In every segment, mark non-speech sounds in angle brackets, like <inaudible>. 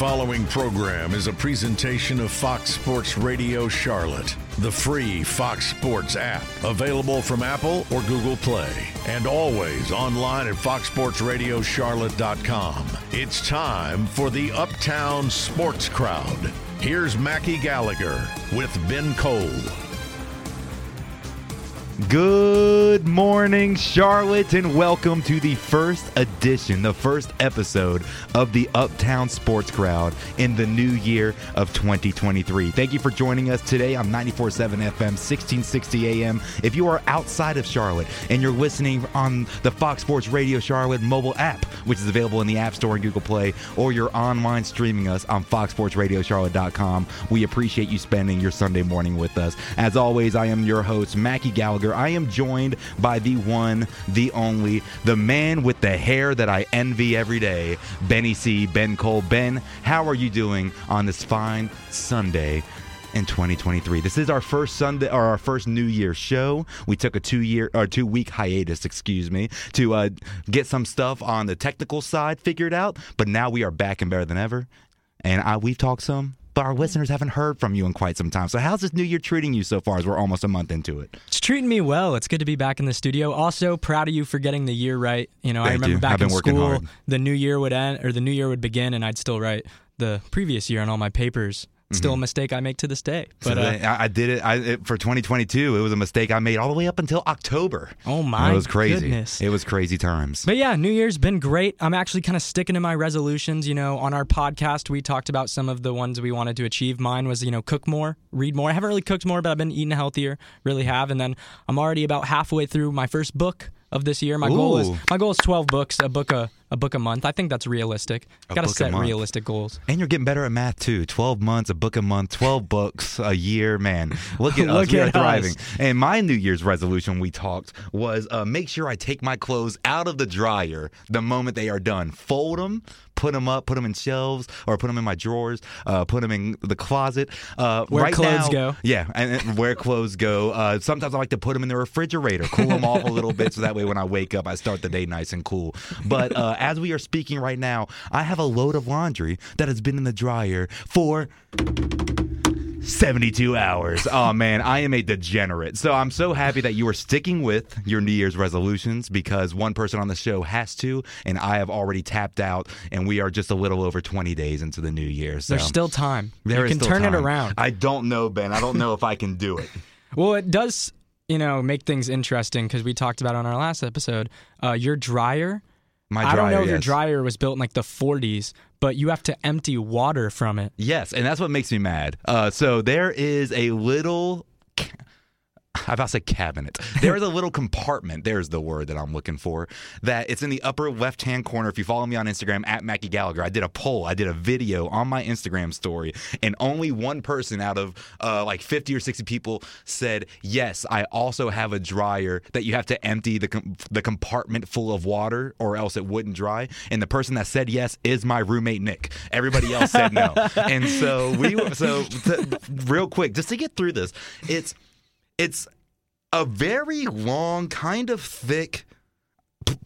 following program is a presentation of Fox Sports Radio Charlotte, the free Fox Sports app, available from Apple or Google Play, and always online at foxsportsradiocharlotte.com. It's time for the Uptown Sports Crowd. Here's Mackie Gallagher with Ben Cole. Good morning, Charlotte, and welcome to the first edition, the first episode of the Uptown Sports Crowd in the new year of 2023. Thank you for joining us today on 94.7 FM, 1660 AM. If you are outside of Charlotte and you're listening on the Fox Sports Radio Charlotte mobile app, which is available in the App Store and Google Play, or you're online streaming us on foxsportsradiocharlotte.com, we appreciate you spending your Sunday morning with us. As always, I am your host, Mackie Gallagher. I am joined by the one, the only, the man with the hair that I envy every day, Benny C. Ben Cole. Ben, how are you doing on this fine Sunday? In 2023, this is our first Sunday or our first New Year show. We took a two year or two week hiatus, excuse me, to uh, get some stuff on the technical side figured out. But now we are back and better than ever. And I, we've talked some, but our listeners haven't heard from you in quite some time. So, how's this new year treating you so far as we're almost a month into it? It's treating me well. It's good to be back in the studio. Also, proud of you for getting the year right. You know, I remember you. back in school, hard. the new year would end or the new year would begin, and I'd still write the previous year on all my papers. Still a mistake I make to this day. Mm-hmm. So But uh, I, I did it, I, it for 2022. It was a mistake I made all the way up until October. oh my it was crazy. goodness. It was crazy times. But yeah, New Year's been great. I'm actually kind of sticking to my resolutions. You know, on our podcast, we talked about some of the ones we wanted to achieve. Mine was, you know, cook more, read more. I haven't really cooked more, but I've been eating healthier, really have. And then I'm already about halfway through my first book of this year. My goal is my goal is 12 books, a book a a book a month. I think that's realistic. A Got to set realistic goals. And you're getting better at math too. 12 months, a book a month, 12 books a year, man. Look at <laughs> us. Look We are at thriving. us. And my New Year's resolution we talked was uh, make sure I take my clothes out of the dryer the moment they are done. Fold them, put them up, put them in shelves, or put them in my drawers, uh, put them in the closet. Uh, Where right clothes now- go. Yeah, and, and where clothes go. Uh, sometimes I like to put them in the refrigerator, cool them off a little bit, so that way when I wake up, I start the day nice and cool. But uh, as we are speaking right now, I have a load of laundry that has been in the dryer for 72 hours. Oh man, I am a degenerate. So I'm so happy that you are sticking with your New Year's resolutions because one person on the show has to, and I have already tapped out, and we are just a little over 20 days into the new year. So There's still time. there you can turn it around. I don't know, Ben. I don't know if I can do it. <laughs> Well, it does, you know, make things interesting because we talked about on our last episode. Uh, your dryer. My I don't know dryer, if your dryer was built in like the 40s, but you have to empty water from it. Yes, and that's what makes me mad. Uh, so there is a little. I about to say cabinet. There is a little compartment. There's the word that I'm looking for. That it's in the upper left hand corner. If you follow me on Instagram at Mackie Gallagher, I did a poll. I did a video on my Instagram story, and only one person out of uh, like 50 or 60 people said yes. I also have a dryer that you have to empty the com- the compartment full of water, or else it wouldn't dry. And the person that said yes is my roommate Nick. Everybody else said no. <laughs> And so we so t- real quick just to get through this, it's it's a very long, kind of thick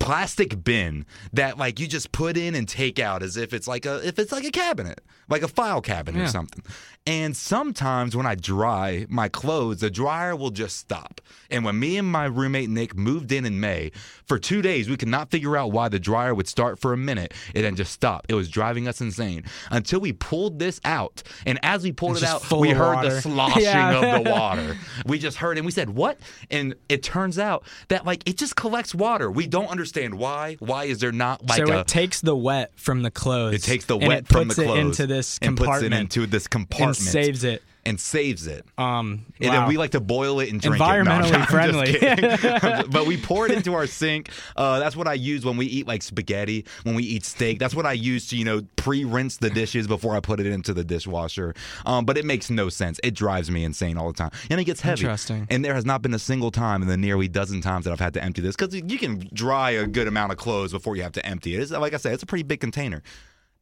plastic bin that like you just put in and take out as if it's like a if it's like a cabinet, like a file cabinet or something. And sometimes when I dry my clothes, the dryer will just stop. And when me and my roommate Nick moved in in May, for two days we could not figure out why the dryer would start for a minute and then just stop. It was driving us insane until we pulled this out. And as we pulled It's it out, we heard the <laughs> sloshing Yeah. of the <laughs> water. We just heard and we said, "What?" And it turns out that like it just collects water. We don't understand why. Why is there not like so a it takes the wet from the clothes. it takes the wet from the clothes into this and puts it into this compartment and saves it. and saves it. Um, And wow. then we like to boil it and drink it. No, Environmentally <laughs> friendly. <laughs> but we pour it into our sink. Uh, that's what I use when we eat like spaghetti, when we eat steak. That's what I use to, you know, pre-rinse the dishes before I put it into the dishwasher. Um, but it makes no sense. It drives me insane all the time. And it gets heavy. Interesting. And there has not been a single time in the nearly dozen times that I've had to empty this because you can dry a good amount of clothes before you have to empty it. It's, like I said, it's a pretty big container.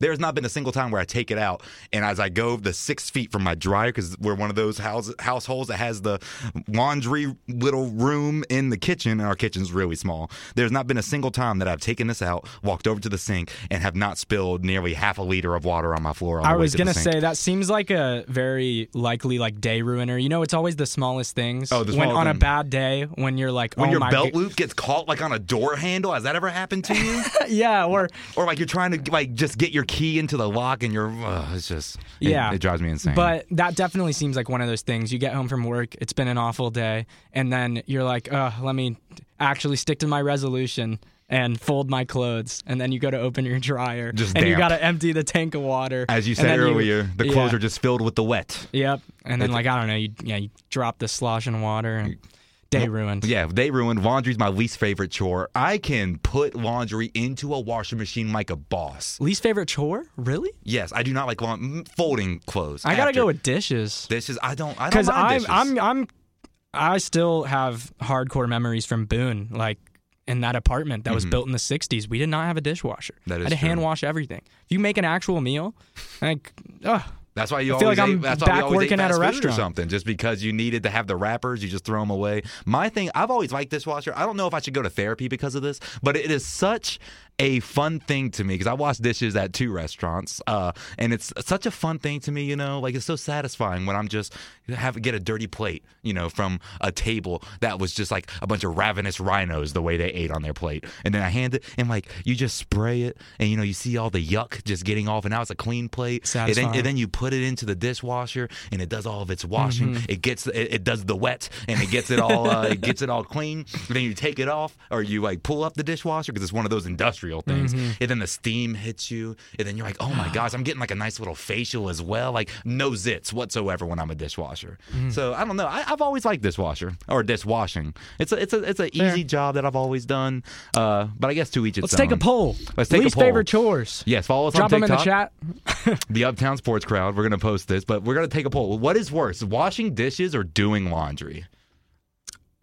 There's not been a single time where I take it out and as I go the six feet from my dryer, because we're one of those house, households that has the laundry little room in the kitchen, and our kitchen's really small. There's not been a single time that I've taken this out, walked over to the sink, and have not spilled nearly half a liter of water on my floor. On I was gonna say that seems like a very likely like day ruiner. You know, it's always the smallest things. Oh, the when on a bad day when you're like, when oh your my belt g- loop gets caught like on a door handle. Has that ever happened to you? <laughs> yeah, or or like you're trying to like just get your key into the lock and you're uh, it's just it- Yeah. it, drives me insane. But that definitely seems like one of those things. You get home from work, it's been an awful day, and then you're like, "Uh, let me actually stick to my resolution and fold my clothes." And then you go to open your dryer, Just and you got to empty the tank of water. as you said earlier, the clothes yeah. are just filled with the wet. Yep. And then like I don't know, you yeah, you drop the slosh in water and day ruined. Yeah, they ruined laundry's my least favorite chore. I can put laundry into a washing machine like a boss. Least favorite chore? Really? Yes, I do not like laun- folding clothes. I gotta after go with dishes. dishes. I don't. I don't because mind I'm dishes. I'm I'm I still have hardcore memories from Boone, like in that apartment that was built in the '60s. We did not have a dishwasher. Mm-hmm. That is I had to hand wash everything. If you make an actual meal, like, ugh, That's why you I feel always like I'm that's why back always working at a restaurant or something. Just because you needed to have the wrappers, you just throw them away. My thing, I've always liked dishwasher. I don't know if I should go to therapy because of this, but it is such a fun thing to me because I wash dishes at two restaurants, uh, and it's such a fun thing to me. You know, like it's so satisfying when I'm just have get a dirty plate, you know, from a table that was just like a bunch of ravenous rhinos the way they ate on their plate, and then I hand it and like you just spray it, and you know you see all the yuck just getting off, and now it's a clean plate. And then, Satisfying. and then you put it into the dishwasher, and it does all of its washing. Mm-hmm. It gets it, it does the wet, and it gets it all uh, it gets it all clean. And then you take it off, or you like pull up the dishwasher because it's one of those industrial things. Mm-hmm. And then the steam hits you, and then you're like, oh my <gasps> gosh, I'm getting like a nice little facial as well. Like no zits whatsoever when I'm a dishwasher. Mm-hmm. So I don't know. I, I've always liked dishwasher or dishwashing. It's a it's a it's an easy job that I've always done. Uh, but I guess to each its let's take a poll. Let's take a poll. favorite chores. Yes, follow us Drop them in the chat. <laughs> the Uptown Sports Crowd. We're going to post this, but we're going to take a poll. What is worse, washing dishes or doing laundry?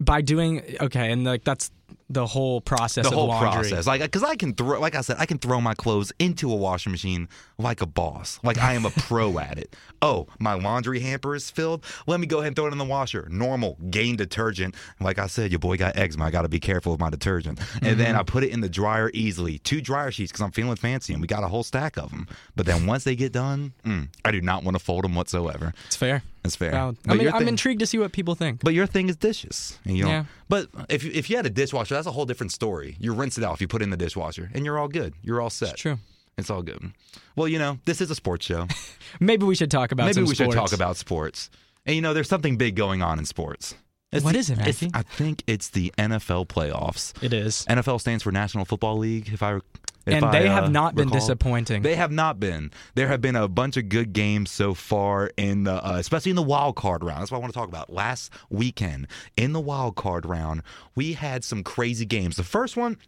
By doing okay, and like that's the whole process The whole laundry. process, like, because I can throw, like I said, I can throw my clothes into a washing machine like a boss. Like I am a <laughs> pro at it. Oh, my laundry hamper is filled. Let me go ahead and throw it in the washer. Normal Gain detergent. Like I said, your boy got eczema. I got to be careful with my detergent. And then I put it in the dryer easily. Two dryer sheets because I'm feeling fancy, and we got a whole stack of them. But then once they get done, mm, I do not want to fold them whatsoever. It's fair. That's fair. I mean, I'm thing- intrigued to see what people think. But your thing is dishes. You know, Yeah. But if if you had a dishwasher, that's a whole different story. You rinse it out if you put it in the dishwasher, and you're all good. You're all set. It's true. It's all good. Well, you know, this is a sports show. <laughs> Maybe we should talk about Maybe we should talk about sports. And you know, there's something big going on in sports. It's What the- is it, Matthew? I think it's the NFL playoffs. It is. NFL stands for National Football League. If I and I, they uh, have not been recall. disappointing. They have not been. There have been a bunch of good games so far in the, uh, especially in the wild card round. That's what I want to talk about. Last weekend in the wild card round, we had some crazy games. The first one,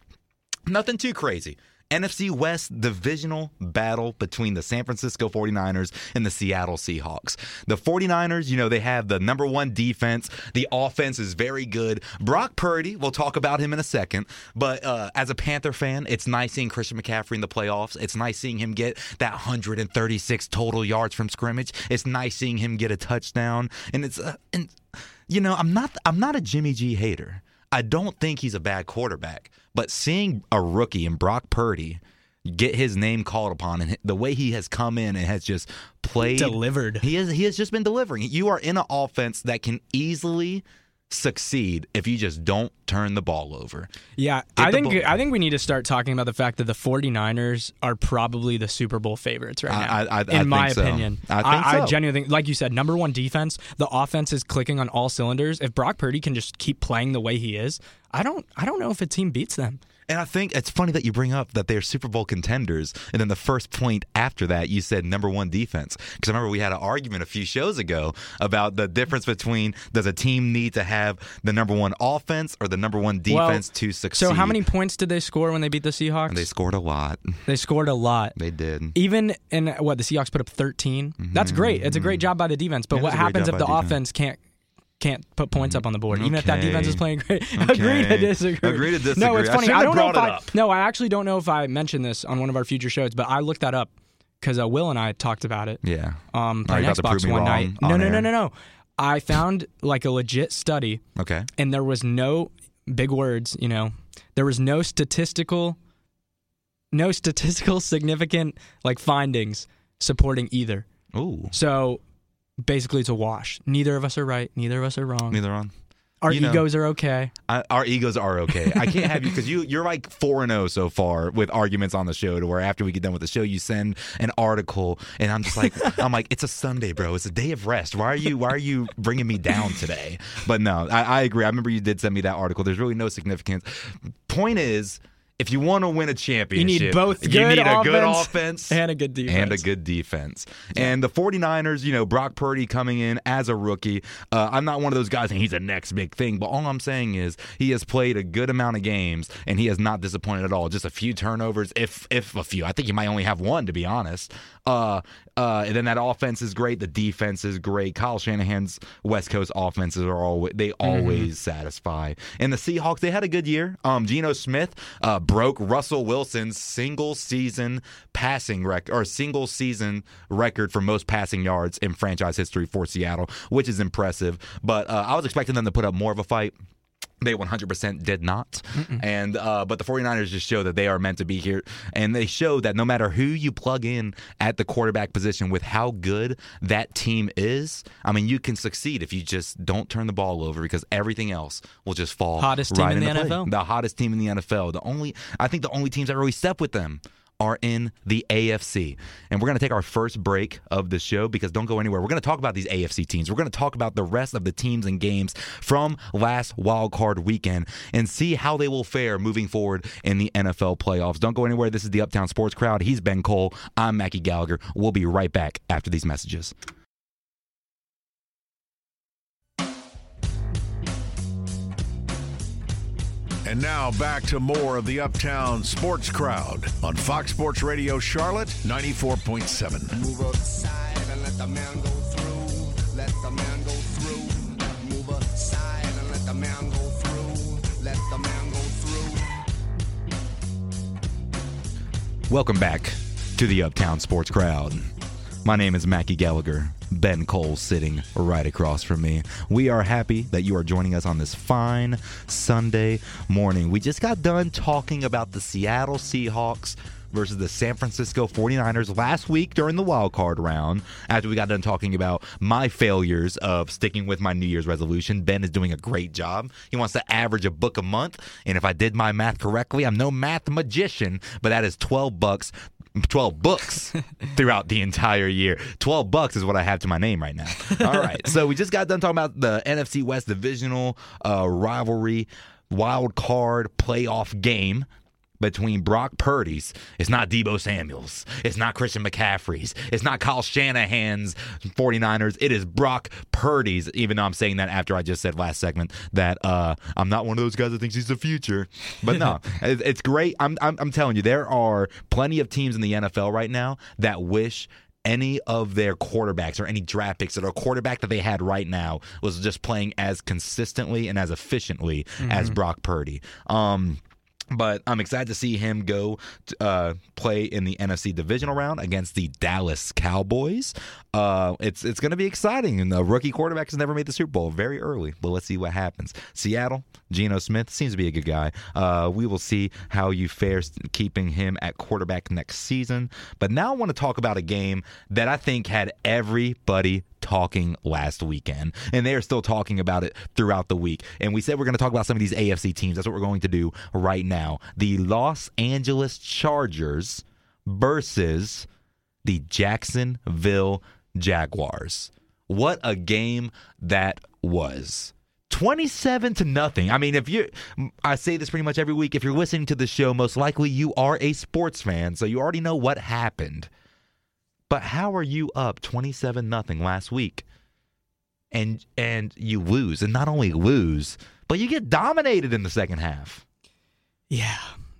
nothing too crazy. NFC West divisional battle between the San Francisco 49ers and the Seattle Seahawks. The 49ers, you know, they have the number one defense. The offense is very good. Brock Purdy, we'll talk about him in a second. But uh, as a Panther fan, it's nice seeing Christian McCaffrey in the playoffs. It's nice seeing him get that 136 total yards from scrimmage. It's nice seeing him get a touchdown. And it's, uh, and you know, I'm not, I'm not a Jimmy G hater. I don't think he's a bad quarterback, but seeing a rookie in Brock Purdy get his name called upon and the way he has come in and has just played Delivered. He has he has just been delivering. You are in an offense that can easily succeed if you just don't turn the ball over. Yeah, Get I think ball. I think we need to start talking about the fact that the 49ers are probably the Super Bowl favorites right now. I- I- in I my think so. opinion, I think I, so. genuinely think, like you said, number one defense. The offense is clicking on all cylinders. If Brock Purdy can just keep playing the way he is, I don't I don't know if a team beats them. And I think it's funny that you bring up that they're Super Bowl contenders. And then the first point after that, you said number one defense. Because I remember we had an argument a few shows ago about the difference between does a team need to have the number one offense or the number one Well, defense to succeed? So how many points did they score when they beat the Seahawks? And they scored a lot. They scored a lot. They did. Even in what the Seahawks put up 13. That's great. It's a great job by the defense. But Mm-hmm. Yeah, what it's a great happens if the defense. offense can't can't put points up on the board, even if that defense is playing great? <laughs> Agree to disagree. Agree to No, it's funny. shouldn't I, don't know if I up. no, I actually don't know if I mentioned this on one of our future shows, but I looked that up. because uh, Will and I talked about it. Yeah. Um, Oh, playing about Xbox one night. No, on no, no, air? no, no. I found like a legit study, Okay. and there was no big words. You know, there was no statistical, no statistical significant like findings supporting either. Ooh. So basically, it's a wash. Neither of us are right. Neither of us are wrong. Neither on. Our you know- egos are okay. I, our egos are okay. I can't have you because you you're like four and zero so far with arguments on the show. To where after we get done with the show, you send an article, and I'm just like <laughs> I'm like it's a Sunday, bro. It's a day of rest. Why are you Why are you bringing me down today? But no, I, I agree. I remember you did send me that article. There's really no significance. Point is. If you want to win a championship, you need both you need a good offense and a good defense. and a good defense. And the 49ers, you know, Brock Purdy coming in as a rookie. Uh, I'm not one of those guys saying he's the next big thing, but all I'm saying is he has played a good amount of games and he has not disappointed at all. Just a few turnovers, if if a few. I think he might only have one, to be honest. Uh, uh, and then that offense is great. The defense is great. Kyle Shanahan's West Coast offenses are always they always satisfy. And the Seahawks, they had a good year. Um, Geno Smith uh, broke Russell Wilson's single season passing record or single season record for most passing yards in franchise history for Seattle, which is impressive. But uh, I was expecting them to put up more of a fight. They 100% did not. And uh, but the 49ers just show that they are meant to be here and they show that no matter who you plug in at the quarterback position with how good that team is, I mean you can succeed if you just don't turn the ball over because everything else will just fall Hottest team right in the play. NFL. The hottest team in the NFL. The only I think the only teams that really step with them are in the AFC. And we're going to take our first break of the show because don't go anywhere. We're going to talk about these AFC teams. We're going to talk about the rest of the teams and games from last wild card weekend and see how they will fare moving forward in the NFL playoffs. Don't go anywhere. This is the Uptown Sports Crowd. He's Ben Cole. I'm Mackie Gallagher. We'll be right back after these messages. And now back to more of the Uptown Sports Crowd on Fox Sports Radio Charlotte 94.7. Move aside and let the man go through. Let the man go through. Move aside and let the man go through. Let the man go through. Welcome back to the Uptown Sports Crowd. My name is Mackie Gallagher. Ben Cole sitting right across from me. We are happy that you are joining us on this fine Sunday morning. We just got done talking about the Seattle Seahawks versus the San Francisco 49ers last week during the wild card round. After we got done talking about my failures of sticking with my New Year's resolution, Ben is doing a great job. He wants to average a book a month, and if I did my math correctly, I'm no math magician, but that is 12 bucks 12 books <laughs> throughout the entire year. 12 bucks is what I have to my name right now. All right. So we just got done talking about the NFC West divisional uh, rivalry wild card playoff game between Brock Purdy's. It's not Deebo Samuels. It's not Christian McCaffrey's. It's not Kyle Shanahan's 49ers. It is Brock Purdy's, even though I'm saying that after I just said last segment that uh, I'm not one of those guys that thinks he's the future. But no, <laughs> it's great. I'm, I'm, I'm telling you, there are plenty of teams in the NFL right now that wish any of their quarterbacks or any draft picks that are quarterback that they had right now was just playing as consistently and as efficiently as Brock Purdy. Um, but I'm excited to see him go uh, play in the NFC divisional round against the Dallas Cowboys. Uh, it's it's going to be exciting, and the rookie quarterback has never made the Super Bowl very early. But let's see what happens. Seattle, Geno Smith seems to be a good guy. Uh, we will see how you fare keeping him at quarterback next season. But now I want to talk about a game that I think had everybody talking last weekend, and they are still talking about it throughout the week. And we said we're going to talk about some of these AFC teams. That's what we're going to do right now. The Los Angeles Chargers versus the Jacksonville Jaguars. What a game that was. 27 to nothing. I mean, if you I say this pretty much every week, if you're listening to the show, most likely you are a sports fan, so you already know what happened. But how are you up 27 nothing last week? And and you lose, and not only lose, but you get dominated in the second half. Yeah,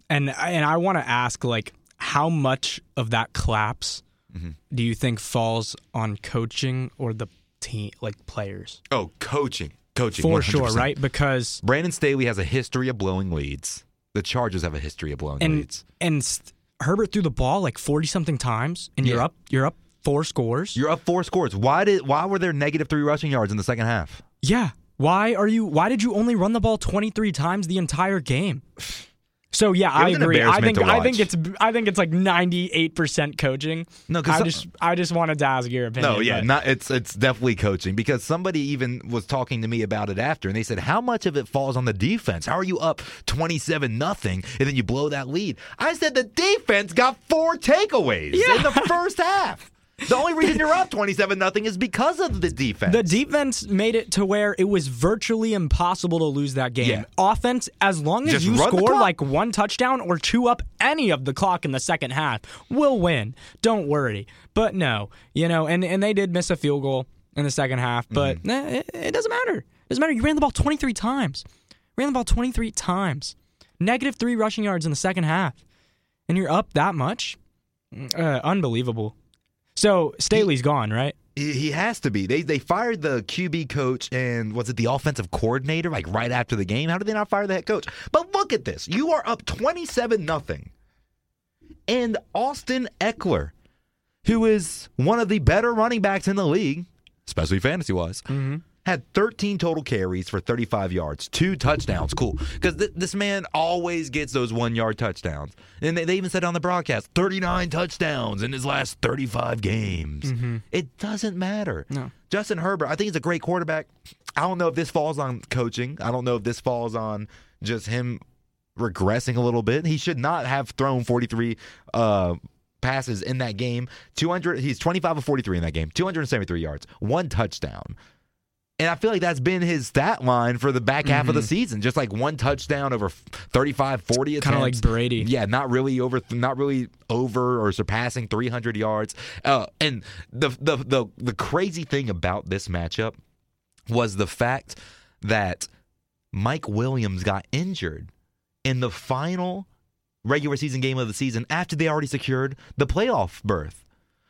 and and I want to ask like how much of that collapse Mm-hmm. do you think falls on coaching or the team like players Oh, coaching. Coaching for 100%. sure, right? Because Brandon Staley has a history of blowing leads. The Chargers have a history of blowing and leads. and st- Herbert threw the ball like forty something times, and you're up. You're up four scores. You're up four scores. Why did why were there negative three rushing yards in the second half? Yeah. Why are you? Why did you only run the ball 23 times the entire game? So yeah, I agree. I think I think it's I think it's like 98 percent coaching. No, 'cause I some- just I just wanted to ask your opinion. No, yeah, but- not it's it's definitely coaching because somebody even was talking to me about it after and they said how much of it falls on the defense? How are you up 27 nothing and then you blow that lead? I said the defense got four takeaways in the first half. The only reason you're up 27 nothing is because of the defense. The defense made it to where it was virtually impossible to lose that game. Yeah. Offense, as long as Just you score like one touchdown or chew up any of the clock in the second half, we'll win. Don't worry. But no, you know, and, and they did miss a field goal in the second half, but Mm-hmm. eh, it, it doesn't matter. It doesn't matter. You ran the ball 23 times. Ran the ball 23 times. Negative three rushing yards in the second half. And you're up that much? Uh, unbelievable. So Staley's gone, right? He he has to be. They they fired the QB coach and was it the offensive coordinator like right after the game? How did they not fire the head coach? But look at this. You are up 27 nothing. And Austin Ekeler, who is one of the better running backs in the league, especially fantasy wise, mm-hmm. Had 13 total carries for 35 yards, two touchdowns. Cool. Because th- this man always gets those one yard touchdowns. And they, they even said on the broadcast 39 touchdowns in his last 35 games. It doesn't matter. No. Justin Herbert, I think he's a great quarterback. I don't know if this falls on coaching. I don't know if this falls on just him regressing a little bit. He should not have thrown 43 uh, passes in that game. 200 he's 25 of 43 in that game. 273 yards, one touchdown. And I feel like that's been his stat line for the back half of the season. Just like one touchdown over 35, 40 attempts. Kind of like Brady. Yeah, not really over, not really over or surpassing 300 yards. Uh, and the, the the the crazy thing about this matchup was the fact that Mike Williams got injured in the final regular season game of the season after they already secured the playoff berth.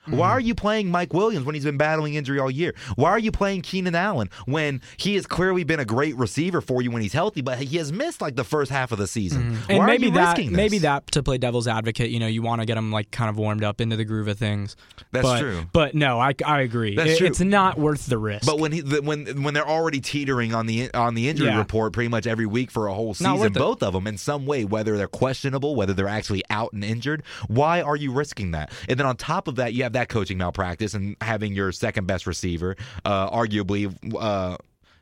Why mm-hmm. are you playing Mike Williams when he's been battling injury all year? Why are you playing Keenan Allen when he has clearly been a great receiver for you when he's healthy, but he has missed like the first half of the season? Mm-hmm. Why And maybe that risking this? maybe that to play devil's advocate, you know, you want to get them like kind of warmed up into the groove of things. That's but, true. But no, I, I agree. That's It- true. It's not worth the risk. But when he the, when when they're already teetering on the on the injury Yeah. report pretty much every week for a whole season, worth it. both of them in some way, whether they're questionable, whether they're actually out and injured, why are you risking that? And then on top of that, you have that coaching malpractice and having your second best receiver, uh, arguably. Uh,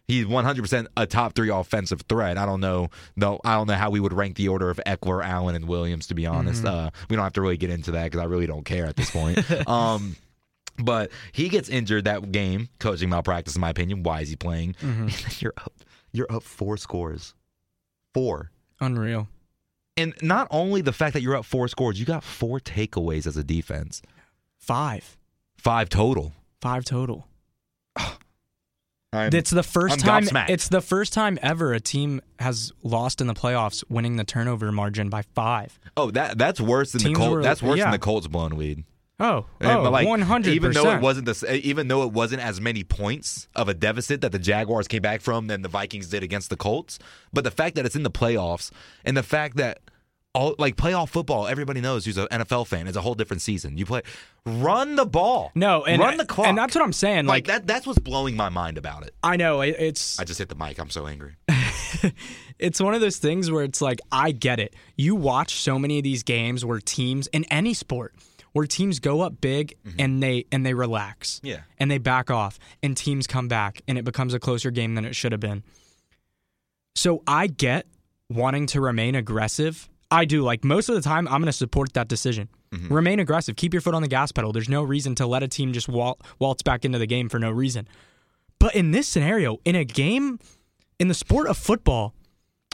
He's 100% a top three offensive threat. I don't know, though. I don't know how we would rank the order of Ekeler, Allen, and Williams. To be honest, Mm-hmm. uh, we don't have to really get into that because I really don't care at this point. <laughs> um, but he gets injured that game, coaching malpractice, in my opinion. Why is he playing? Mm-hmm. <laughs> You're up, you're up four scores, four. Unreal. And not only the fact that you're up four scores, you got four takeaways as a defense, Five. five total. Five total. I'm- It's the 1st I'm time gobsmacked. it's the first time ever a team has lost in the playoffs winning the turnover margin by 5. oh, that that's worse than the Colts. were- that's worse yeah. than the Colts blown lead. Oh, And, oh, like, 100%. Even though it wasn't the, eh, even though it wasn't as many points of a deficit that the Jaguars came back from than the Vikings did against the Colts, but the fact that it's in the playoffs and the fact that all like playoff football, everybody knows who's an NFL fan. It's a whole different season. You play, run the ball, No, and run the clock, And that's what I'm saying. like Like, that. That's what's blowing my mind about it. I know it, it's I just hit the mic. I'm so angry. <laughs> it's one of those things where it's like I get it. You watch so many of these games where teams in any sport where teams go up big and they and they relax. Mm-hmm. Yeah. And they back off and teams come back and it becomes a closer game than it should have been. So I get wanting to remain aggressive. I do. Like most of the time I'm going to support that decision. Mm-hmm. Remain aggressive. Keep your foot on the gas pedal. There's no reason to let a team just wal- waltz back into the game for no reason. But in this scenario, in a game in the sport of football,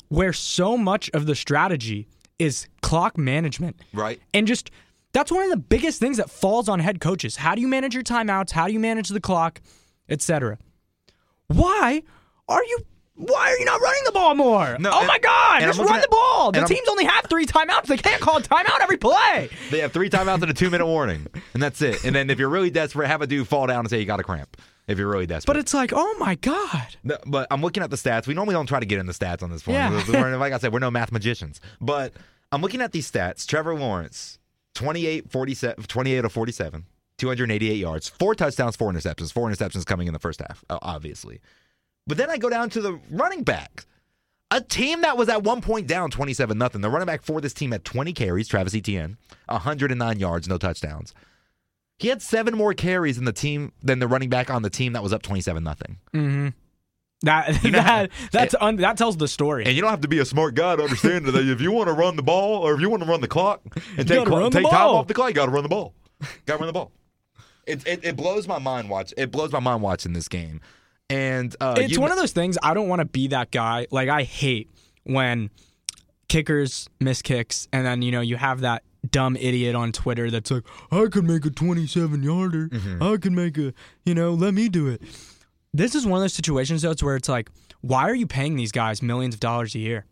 where so much of the strategy is clock management, Right. and just that's one of the biggest things that falls on head coaches. How do you manage your timeouts? How do you manage the clock, etc. Why are you? Why are you not running the ball more? No, oh and- my God! Just run at- the ball. The and I'm- teams only have three timeouts. They can't call a timeout every play. They have three timeouts and a two minute warning, and that's it. And then if you're really desperate, have a dude fall down and say you got a cramp. If you're really desperate, But it's like, oh my God. No, but I'm looking at the stats. We normally don't try to get in the stats on this one. Yeah. Like I said, we're no math magicians. But I'm looking at these stats. Trevor Lawrence, 28, 47, 28 of 47, 288 yards, four touchdowns, four interceptions. Four interceptions coming in the first half, obviously. But then I go down to the running back. A team that was at one point down 27 nothing. The running back for this team had 20 carries, Travis Etienne, 109 yards, no touchdowns. He had seven more carries than the team than the running back on the team that was up 27 nothing. Mm-hmm. That You <laughs> know- that that's un, that tells the story. And you don't have to be a smart guy to understand that if you want to run the ball or if you want to run the clock and take, gotta run the take time off the clock, you got to run the ball. got to run the ball. It, it it blows my mind watch. It blows my mind watching this game. And uh, it's you- one of those things I don't want to be that guy. Like I hate when kickers miss kicks and then you know you have that dumb idiot on Twitter that's like I can make a 27 yarder. Mm-hmm. I can make a, you know, let me do it. This is one of those situations though it's where it's like why are you paying these guys millions of dollars a year?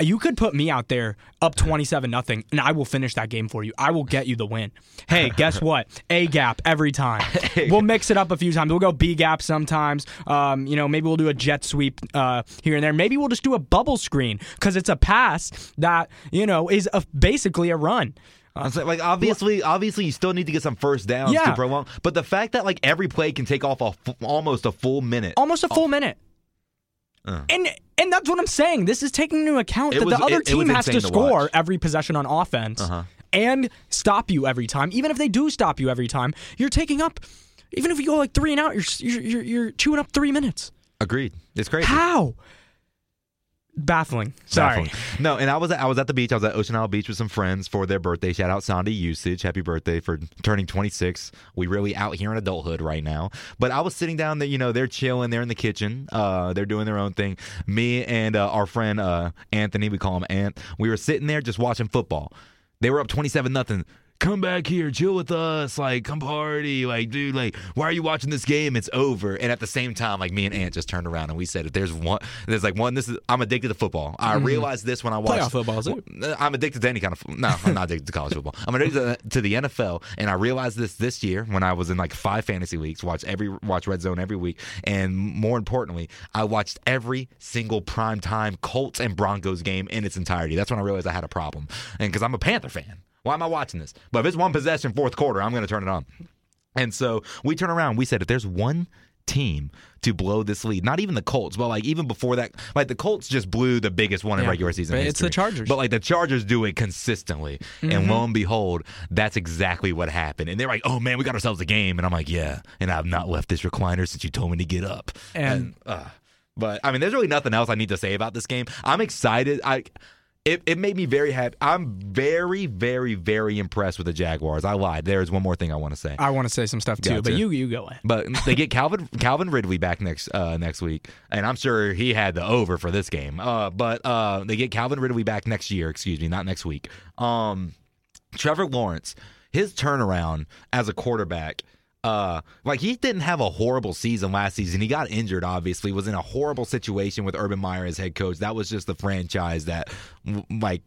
You could put me out there up 27 nothing and I will finish that game for you. I will get you the win. Hey, guess <laughs> what? A gap every time. <laughs> We'll mix it up a few times. We'll go B gap sometimes. Um, you know, maybe we'll do a jet sweep uh, here and there. Maybe we'll just do a bubble screen because it's a pass that, you know, is a, basically a run. Was like, obviously, obviously, you still need to get some first downs Yeah. to prolong. But the fact that like every play can take off a fu- almost a full minute. Almost a full minute. And and that's what I'm saying. This is taking into account It that was- the other it- it team has to to score every possession on offense Uh-huh. and stop you every time. Even if they do stop you every time, you're taking up. Even if you go like three and out, you're you're you're, you're chewing up three minutes. Agreed. It's crazy. How? Baffling. Sorry. Baffling. No, and I was I was at the beach. I was at Ocean Isle Beach with some friends for their birthday. Shout out Sandy Usage. Happy birthday for turning 26. We really out here in adulthood right now. But I was sitting down there, you know, they're chilling. They're in the kitchen. Uh, they're doing their own thing. Me and uh, our friend uh, Anthony, we call him Ant. We were sitting there just watching football. They were up 27 nothing. Come back here, chill with us, like come party, like dude, like why are you watching this game? It's over. And at the same time, like me and Ant just turned around and we said, if there's one, there's like one. This is I'm addicted to football. I mm-hmm. realized this when I watched Playoff football, is it? I'm addicted to any kind of no. I'm not addicted to college football. I'm addicted to, to the NFL, and I realized this this year when I was in like five fantasy leagues. Watch every watch Red Zone every week, and more importantly, I watched every single prime time Colts and Broncos game in its entirety. That's when I realized I had a problem, and because I'm a Panther fan. Why am I watching this? But if it's one possession, fourth quarter, I'm going to turn it on. And so we turn around. We said, if there's one team to blow this lead, not even the Colts, but like even before that, like the Colts just blew the biggest one in regular season. but it's the. Chargers. Mm-hmm. But like the Chargers do it consistently, and lo and behold, that's exactly what happened. And they're like, "Oh man, we got ourselves a game," and I'm like, "Yeah," and I've not left this recliner since you told me to get up. And- uh, but I mean, there's really nothing else I need to say about this game. I'm excited. I. It, it made me very happy. I'm very, very, very impressed with the Jaguars. I lied. There's one more thing I want to say. I want to say some stuff too, Gotcha. but you you go ahead. But <laughs> they get Calvin Calvin Ridley back next uh, next week, and I'm sure he had the over for this game. Uh, but uh, they get Calvin Ridley back next year. Excuse me, not next week. Um, Trevor Lawrence, his turnaround as a quarterback. Uh, like he didn't have a horrible season last season. He got injured, obviously, was in a horrible situation with Urban Meyer as head coach. That was just the franchise that, like,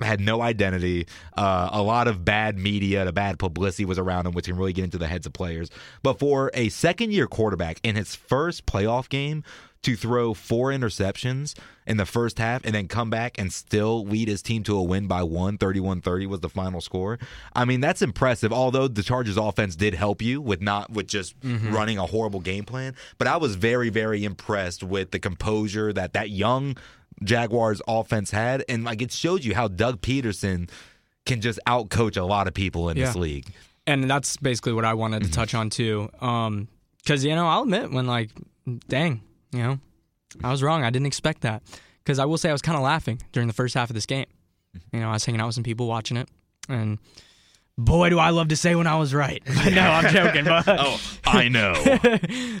had no identity. Uh, a lot of bad media, the bad publicity was around him, which can really get into the heads of players. But for a second year quarterback in his first playoff game, to throw four interceptions in the first half and then come back and still lead his team to a win by one, 31-30 was the final score. I mean, that's impressive. Although the Chargers offense did help you with not with just running a horrible game plan, but I was very very impressed with the composure that that young Jaguars offense had and like it showed you how Doug Pederson can just outcoach a lot of people in this league. and that's basically what I wanted Mm-hmm. to touch on too. Um, because you know, I'll admit when like, dang, you know, I was wrong. I didn't expect that. Because I will say I was kind of laughing during the first half of this game. Mm-hmm. You know, I was hanging out with some people watching it, and boy, do I love to say when I was right. <laughs> But no, I'm joking. But <laughs> Oh, I know.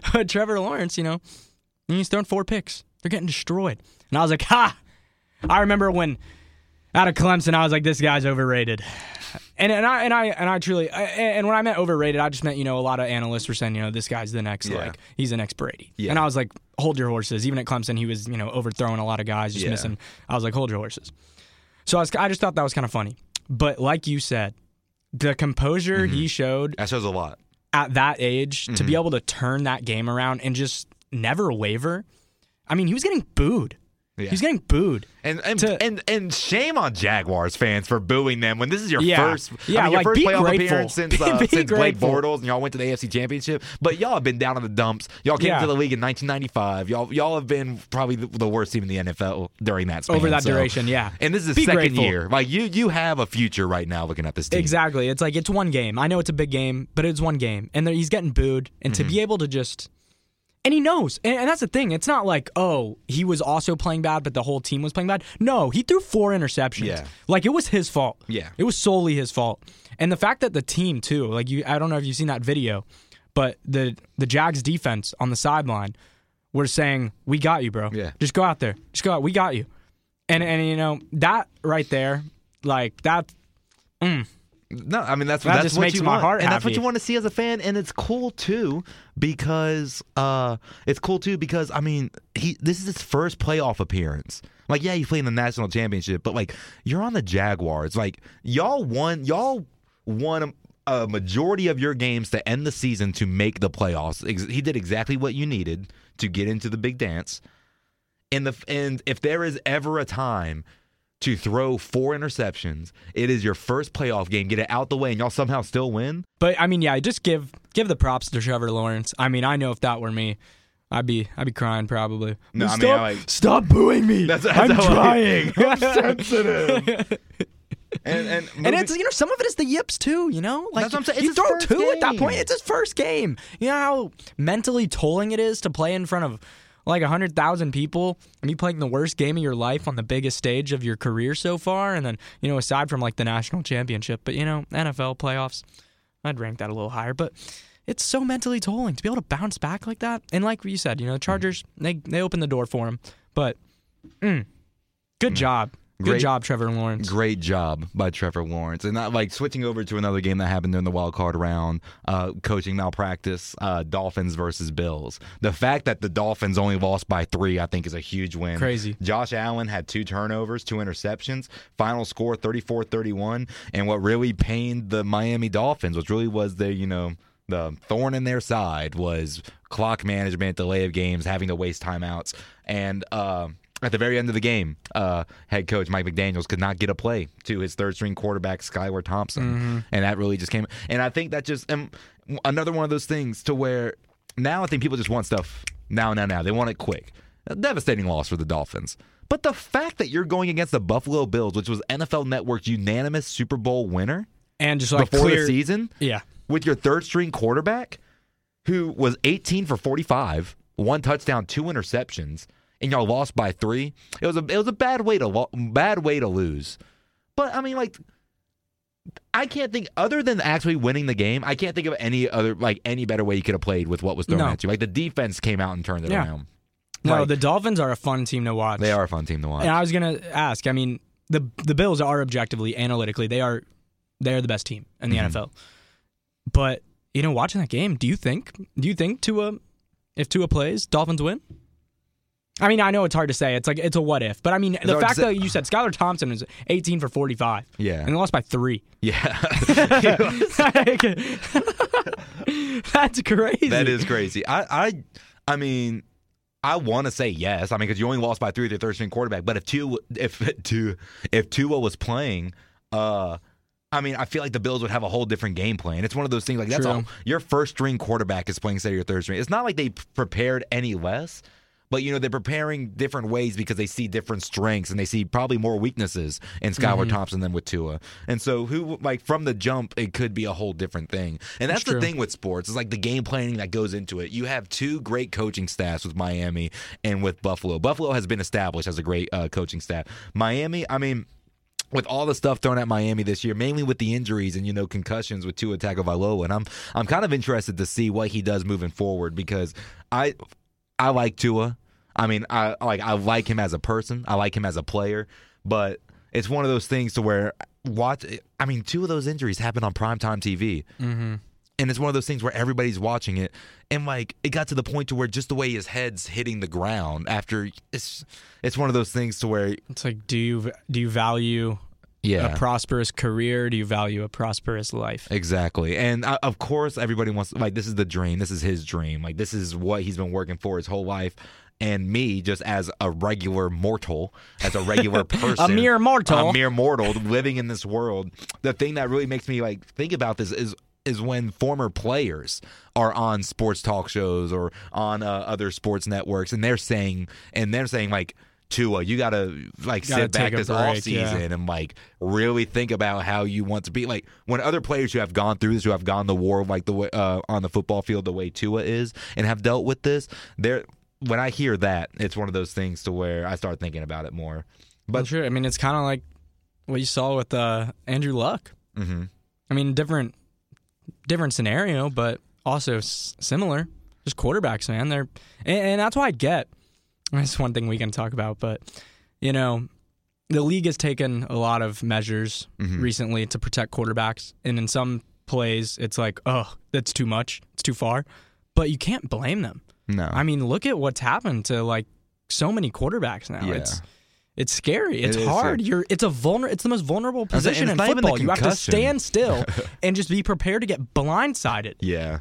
<laughs> but Trevor Lawrence, you know, he's thrown four picks. They're getting destroyed, and I was like, ha! I remember when out of Clemson, I was like, this guy's overrated. And and I and I and I truly I- and when I meant overrated, I just meant you know a lot of analysts were saying you know this guy's the next Yeah. like he's the next Brady. Yeah. And I was like, hold your horses. Even at Clemson, he was you know overthrowing a lot of guys, just Yeah. missing. I was like, hold your horses. So I was I just thought that was kind of funny. But like you said, the composure Mm-hmm. he showed that shows a lot. at that age to Mm-hmm. be able to turn that game around and just never waver. I mean, he was getting booed. Yeah. He's getting booed. And and, To- and and shame on Jaguars fans for booing them when this is your Yeah. first, Yeah, I mean, your like, first playoff grateful. appearance since <laughs> uh, be since Blake. Bortles, and y'all went to the AFC Championship. But y'all have been down in the dumps. Y'all came Yeah. to the league in 1995. Y'all y'all have been probably the, the worst team in the NFL during that span. Over that so- duration, yeah. And this is the second grateful. year. Like you you have a future right now looking at this team. Exactly. It's like it's one game. I know it's a big game, but it's one game, and he's getting booed. And Mm-hmm. to be able to just, and he knows, and, and that's the thing. It's not like oh he was also playing bad, but the whole team was playing bad. No, he threw four interceptions. Yeah. like it was his fault. Yeah. it was solely his fault. And the fact that the team too, like you, I don't know if you've seen that video, but the the Jags defense on the sideline were saying, "We got you, bro. Yeah. just go out there, just go out. We got you." And and you know that right there, like that. Mm. No, I mean that's That that's just what makes you my want, heart and that's what you want to see as a fan, and it's cool too because uh, it's cool too because I mean he this is his first playoff appearance. Like yeah, you played in the national championship, but like you're on the Jaguars. Like y'all won, y'all won a, a majority of your games to end the season to make the playoffs. Ex- He did exactly what you needed to get into the big dance. And the and if there is ever a time to throw four interceptions, it is your first playoff game. Get it out the way, and y'all somehow still win. But I mean, yeah, just give give the props to Trevor Lawrence. I mean, I know if that were me, I'd be I'd be crying probably. No, I mean, stop, I like- stop booing me. That's- that's I'm how I- trying. <laughs> I'm sensitive. and and, And it's you know some of it is the yips too, you know. Like That's what I'm saying. you throw two at that point. It's his first game. You know how mentally tolling it is to play in front of like hundred thousand people and you playing the worst game of your life on the biggest stage of your career so far, and then you know aside from like the national championship, but you know NFL playoffs, I'd rank that a little higher, but. It's so mentally tolling to be able to bounce back like that, and like you said, you know, the Chargers they they opened the door for him, but mm, good job, good Great- job, Trevor Lawrence. Great job by Trevor Lawrence. And not like switching over to another game that happened during the wild card round, uh, coaching malpractice, uh, Dolphins versus Bills. The fact that the Dolphins only lost by three, I think, is a huge win. Crazy. Josh Allen had two turnovers, two interceptions, final score 34 31. And what really pained the Miami Dolphins, which really was the, you know, the thorn in their side was clock management, delay of games, having to waste timeouts. And uh, at the very end of the game, uh, head coach Mike McDaniels could not get a play to his third string quarterback, Skylar Thompson. And that really just came. And I think that just, and another one of those things to where now I think people just want stuff now, now, now. They want it quick. A devastating loss for the Dolphins. But the fact that you're going against the Buffalo Bills, which was NFL Network's unanimous Super Bowl winner and just like before clear, the season, Yeah. with your third string quarterback who was 18 for 45, one touchdown, two interceptions, and y'all lost by 3. It was a it was a bad way to lo- bad way to lose. But I mean like I can't think other than actually winning the game, I can't think of any other like any better way you could have played with what was thrown No. at you. Like the defense came out and turned it Yeah. around. No, Like, the Dolphins are a fun team to watch. they are a fun team to watch. And I was gonna ask. I mean, the the Bills are objectively, analytically, they are they are the best team in the Mhm. NFL. But you know, watching that game, do you think do you think Tua, if Tua plays, Dolphins win? I mean, I know it's hard to say. It's like it's a what if, but I mean, the fact say. that you said Skylar Thompson is 18 for 45, Yeah. and they lost by three. yeah. <laughs> That's crazy. That is crazy. I, I, I mean, I want to say yes. I mean, because you only lost by three with your third string quarterback. But if Tua, if Tua, if Tua was playing, uh, I mean, I feel like the Bills would have a whole different game plan. It's one of those things like that's True. all. Your first string quarterback is playing instead of your third string. It's not like they prepared any less. But you know they're preparing different ways because they see different strengths and they see probably more weaknesses in Skylar Mm-hmm. Thompson than with Tua. And so who like from the jump it could be a whole different thing. And that's, That's the thing with sports. It's like the game planning that goes into it. You have two great coaching staffs with Miami and with Buffalo. Buffalo has been established as a great uh, coaching staff. Miami, I mean, with all the stuff thrown at Miami this year, mainly with the injuries and you know concussions with Tua Tagovailoa, and I'm I'm kind of interested to see what he does moving forward because I I like Tua. I mean, I like I like him as a person. I like him as a player, but it's one of those things to where watch. I mean, two of those injuries happened on primetime TV. Mm-hmm. And it's one of those things where everybody's watching it, and like it got to the point to where just the way his head's hitting the ground after it's it's one of those things to where It's like, do you do you value yeah a prosperous career? Do you value a prosperous life? Exactly. And uh, of course, everybody wants, like, this is the dream. This is his dream. Like, this is what he's been working for his whole life. And me, just as a regular mortal, as a regular <laughs> person, A mere mortal. a mere mortal living in this world, the thing that really makes me like think about this is is when former players are on sports talk shows or on uh, other sports networks, and they're saying and they're saying like. Tua, you gotta like Gotta sit back this break, off season yeah. and like really think about how you want to be. Like when other players who have gone through this, who have gone the war like the way uh, on the football field, the way Tua is, and have dealt with this, they're when I hear that, it's one of those things to where I start thinking about it more. But But sure, I mean, it's kind of like what you saw with uh, Andrew Luck. hmm I mean, different, different scenario, but also s- similar. Just quarterbacks, man. They're and, and that's why I get. That's one thing we can talk about, but you know, the league has taken a lot of measures Mhm. recently to protect quarterbacks, and in some plays, it's like, oh, that's too much, it's too far, but you can't blame them. no, I mean, look at what's happened to like so many quarterbacks now. Yeah. It's it's scary. It's It hard. uh, You're it's a vulner. It's the most vulnerable position in not even the football. You have to stand still <laughs> and just be prepared to get blindsided. yeah.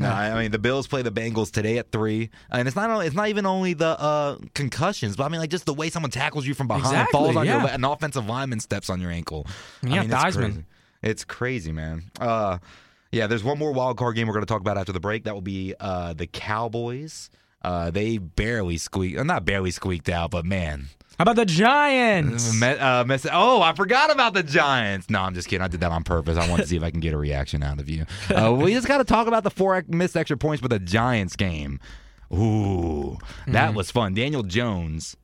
No, I mean the Bills play the Bengals today at three, and it's not only, it's not even only the uh, concussions, but I mean like just the way someone tackles you from behind, Exactly, falls on your yeah. le- an offensive lineman steps on your ankle. Yeah, I mean, it's crazy. It's crazy, man. Uh, yeah, there's one more wild card game we're going to talk about after the break. That will be uh, the Cowboys. Uh, they barely squeaked, not barely squeaked out, but man, How about the Giants? Me- uh, mess- oh, I forgot about the Giants. No, I'm just kidding. I did that on purpose. I wanted to see if I can get a reaction out of you. Uh, <laughs> we just got to talk about the four missed extra points with the Giants game. Ooh, that was fun. Daniel Jones.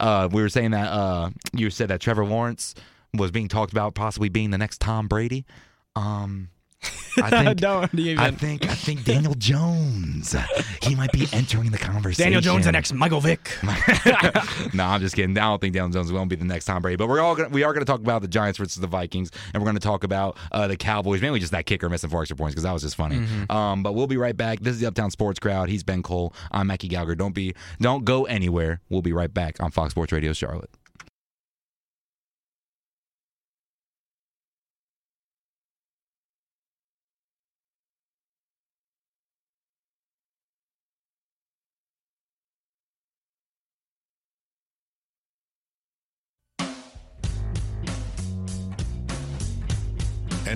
Uh, we were saying that uh, you said that Trevor Lawrence was being talked about possibly being the next Tom Brady. Um, I think <laughs> Don't even. I think I think Daniel Jones. He might be entering the conversation. Daniel Jones, the next Michael Vick. <laughs> no, I'm just kidding. I don't think Daniel Jones will be the next Tom Brady. But we're all gonna, we are going to talk about the Giants versus the Vikings, and we're going to talk about uh, the Cowboys. Mainly just that kicker missing four extra points because that was just funny. Um, but we'll be right back. This is the Uptown Sports Crowd. He's Ben Cole. I'm Mackie Gallagher. Don't be don't go anywhere. We'll be right back on Fox Sports Radio Charlotte.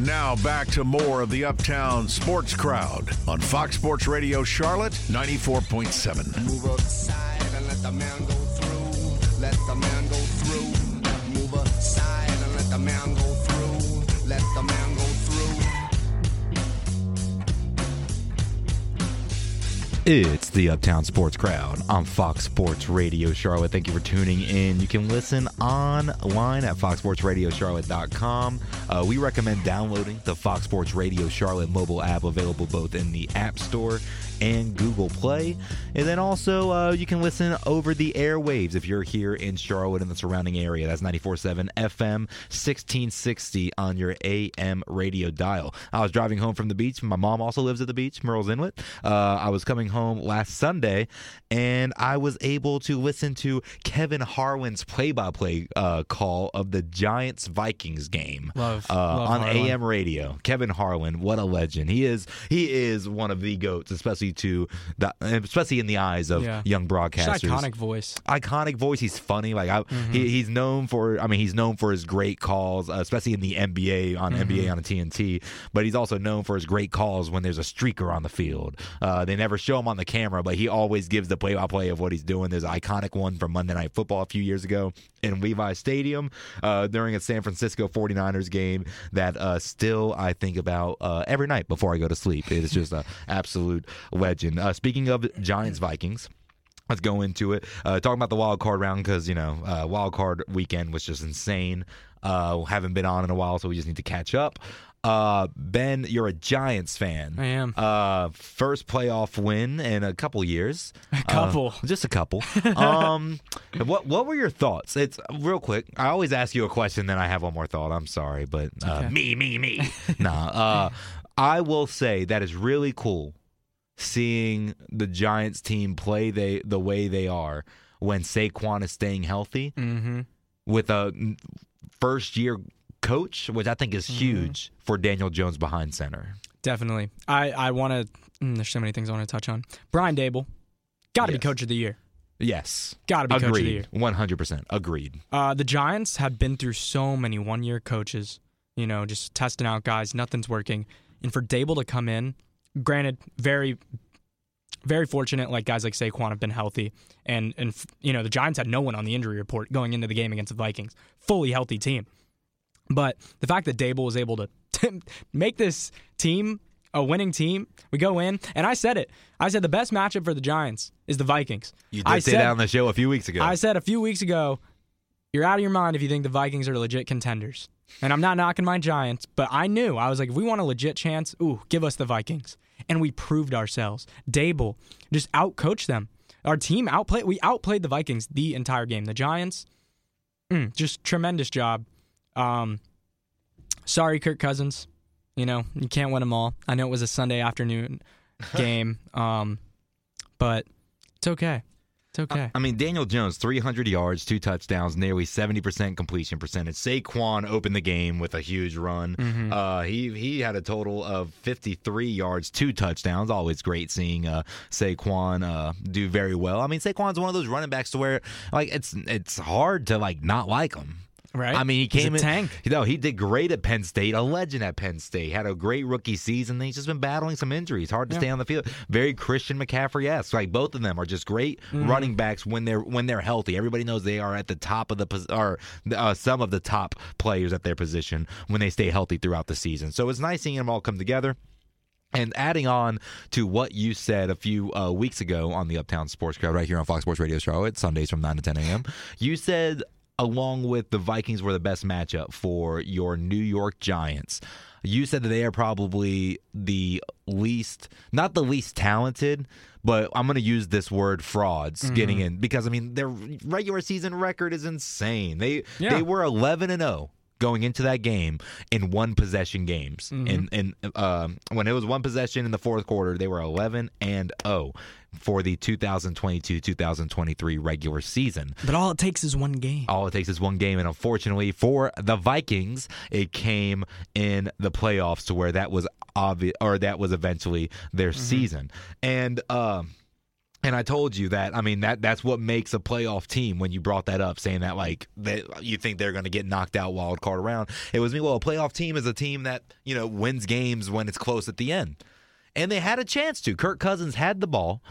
Now back to more of the Uptown Sports Crowd on Fox Sports Radio Charlotte 94.7. It's the Uptown Sports Crowd on Fox Sports Radio Charlotte. Thank you for tuning in. You can listen online at foxsportsradiocharlotte.com. Uh, we recommend downloading the Fox Sports Radio Charlotte mobile app, available both in the App Store and Google Play. And then also, uh, you can listen over the airwaves if you're here in Charlotte and the surrounding area. That's 94.7 FM, 1660 on your AM radio dial. I was driving home from the beach. My mom also lives at the beach, Murrells Inlet. Uh, I was coming home last Sunday, and I was able to listen to Kevin Harlan's play-by-play uh, call of the Giants Vikings game Love- uh, love on Harlan. AM radio. Kevin Harlan, what a legend! He is. He is one of the goats, especially to the, especially in the eyes of Yeah. young Just broadcasters iconic voice. iconic voice. He's funny. Like I, Mm-hmm. he, he's known for. I mean, he's known for his great calls, uh, especially in the NBA on Mm-hmm. NBA on a TNT. But he's also known for his great calls when there's a streaker on the field. Uh, they never show him on the camera, but he always gives the play-by-play of what he's doing. There's an iconic one from Monday Night Football a few years ago in Levi Stadium uh, during a San Francisco 49ers game that uh, still I think about uh, every night before I go to sleep. It is just an <laughs> absolute legend. Uh, speaking of Giants Vikings. Let's go into it. Uh, talking about the wild card round because you know uh, wild card weekend was just insane. Uh, haven't been on in a while, so we just need to catch up. Uh, ben, you're a Giants fan. I am. Uh, first playoff win in a couple years. A couple. just a couple. <laughs> um, what what were your thoughts? It's real quick. I always ask you a question, then I have one more thought. I'm sorry, but uh, okay. me, me, me. <laughs> nah. Uh, I will say that is really cool seeing the Giants team play they the way they are when Saquon is staying healthy Mm-hmm. with a first year coach, which I think is huge for Daniel Jones behind center. Definitely. I, I want to. Mm, there's so many things I want to touch on. Brian Daboll, Got to be coach of the year. Yes. Gotta be coach of the year. One hundred percent. Agreed. Uh, the Giants have been through so many one year coaches, you know, just testing out guys. Nothing's working. And for Daboll to come in, granted, very, very fortunate. Like guys like Saquon have been healthy, and and you know the Giants had no one on the injury report going into the game against the Vikings, fully healthy team. But the fact that Daboll was able to <laughs> make this team a winning team, we go in, and I said it. I said the best matchup for the Giants is the Vikings. You did I say said, that on the show a few weeks ago. I said a few weeks ago, you're out of your mind if you think the Vikings are legit contenders. And I'm not knocking my Giants, but I knew I was like, if we want a legit chance, ooh, give us the Vikings. And we proved ourselves. Daboll just outcoached them. Our team outplayed. We outplayed the Vikings the entire game. The Giants, mm, just tremendous job. Um, sorry, Kirk Cousins. You know you can't win them all. I know it was a Sunday afternoon <laughs> game, um, but it's okay. It's okay. I mean, Daniel Jones, 300 yards, two touchdowns, nearly 70% completion percentage. Saquon opened the game with a huge run. Mm-hmm. Uh, he he had a total of 53 yards, two touchdowns. Always great seeing uh, Saquon uh, do very well. I mean, Saquon's one of those running backs to where like it's it's hard to like not like him. Right? I mean, he came in. tank. You know, he did great at Penn State, a legend at Penn State. Had a great rookie season. He's just been battling some injuries. Hard to Yeah. stay on the field. Very Christian McCaffrey esque. Like both of them are just great Mm-hmm. running backs when they're when they're healthy. Everybody knows they are at the top of the pos- or uh, some of the top players at their position when they stay healthy throughout the season. So it's nice seeing them all come together. And adding on to what you said a few uh, weeks ago on the Uptown Sports Crowd, right here on Fox Sports Radio Charlotte, Sundays from 9 to 10 a.m., you said, along with the Vikings, were the best matchup for your New York Giants. You said that they are probably the least, not the least talented, but I'm going to use this word frauds mm-hmm. getting in because, I mean, their regular season record is insane. They, Yeah. they were 11 and 0 going into that game in one possession games. And and um, when it was one possession in the fourth quarter, they were 11 and 0 for the 2022-2023 regular season. But all it takes is one game. All it takes is one game, and unfortunately for the Vikings, it came in the playoffs to where that was obvious, or that was eventually their season. And um, and I told you that. I mean that that's what makes a playoff team. When you brought that up, saying that like that you think they're going to get knocked out wild card around, it was me. Well, a playoff team is a team that you know wins games when it's close at the end, and they had a chance to. Kirk Cousins had the ball.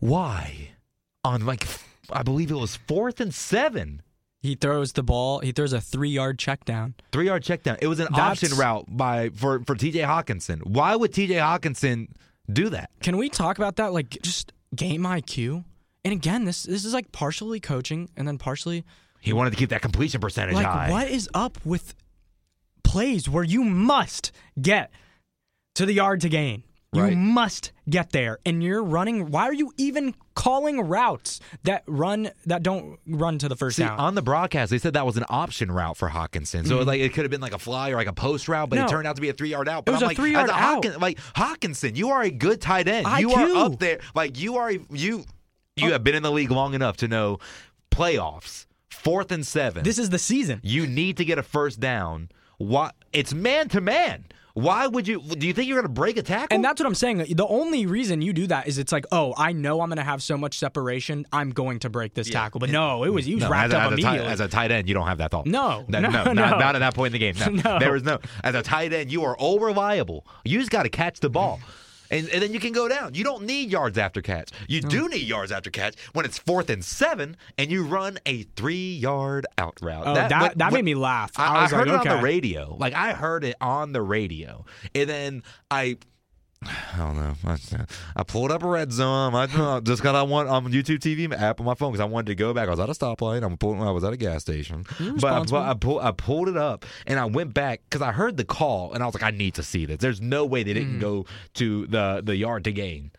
Why? On like I believe it was fourth and seven. He throws the ball. He throws a three-yard check down. Three yard check down. It was an That's- option route by for for TJ Hockenson. Why would TJ Hockenson do that? Can we talk about that? Like just game IQ. And again, this this is like partially coaching and then partially He wanted to keep that completion percentage like high. what is up with plays where you must get to the yard to gain. You Right. must get there, and you're running. Why are you even calling routes that run that don't run to the first See, down? on the broadcast, they said that was an option route for Hockenson. So like it could have been like a fly or like a post route, but Mm-hmm. No. it turned out to be a three yard out. But was I'm a like, three-yard out. Hawkin- like Hockenson, you are a good tight end. You are up there. Like you are you you have been in the league long enough to know playoffs, fourth and seven. this is the season. you need to get a first down. What? It's man to man. Why would you? Do you think you're going to break a tackle? And that's what I'm saying. The only reason you do that is it's like, oh, I know I'm going to have so much separation. I'm going to break this tackle. But no, it was he was No, wrapped as, up as a tight, immediately. as a tight end, you don't have that thought. No, no, no, no, <laughs> no. Not, not at that point in the game. No. <laughs> No. There was no. As a tight end, you are all reliable. You just got to catch the ball. And, and then you can go down. You don't need yards after catch. You do need yards after catch when it's fourth and seven and you run a three yard out route. Oh, that- that made me laugh. I I, I was heard like, it on the radio. Like I heard it on the radio, and then I <sighs> I don't know. I, I pulled up a red zone. I just got on one on YouTube TV app on my phone because I wanted to go back. I was at a stoplight. I'm pulling. I was at a gas station, but I, responsible. I, pulled, I pulled it up and I went back because I heard the call and I was like, I need to see this. There's no way they didn't go to the the yard to gain,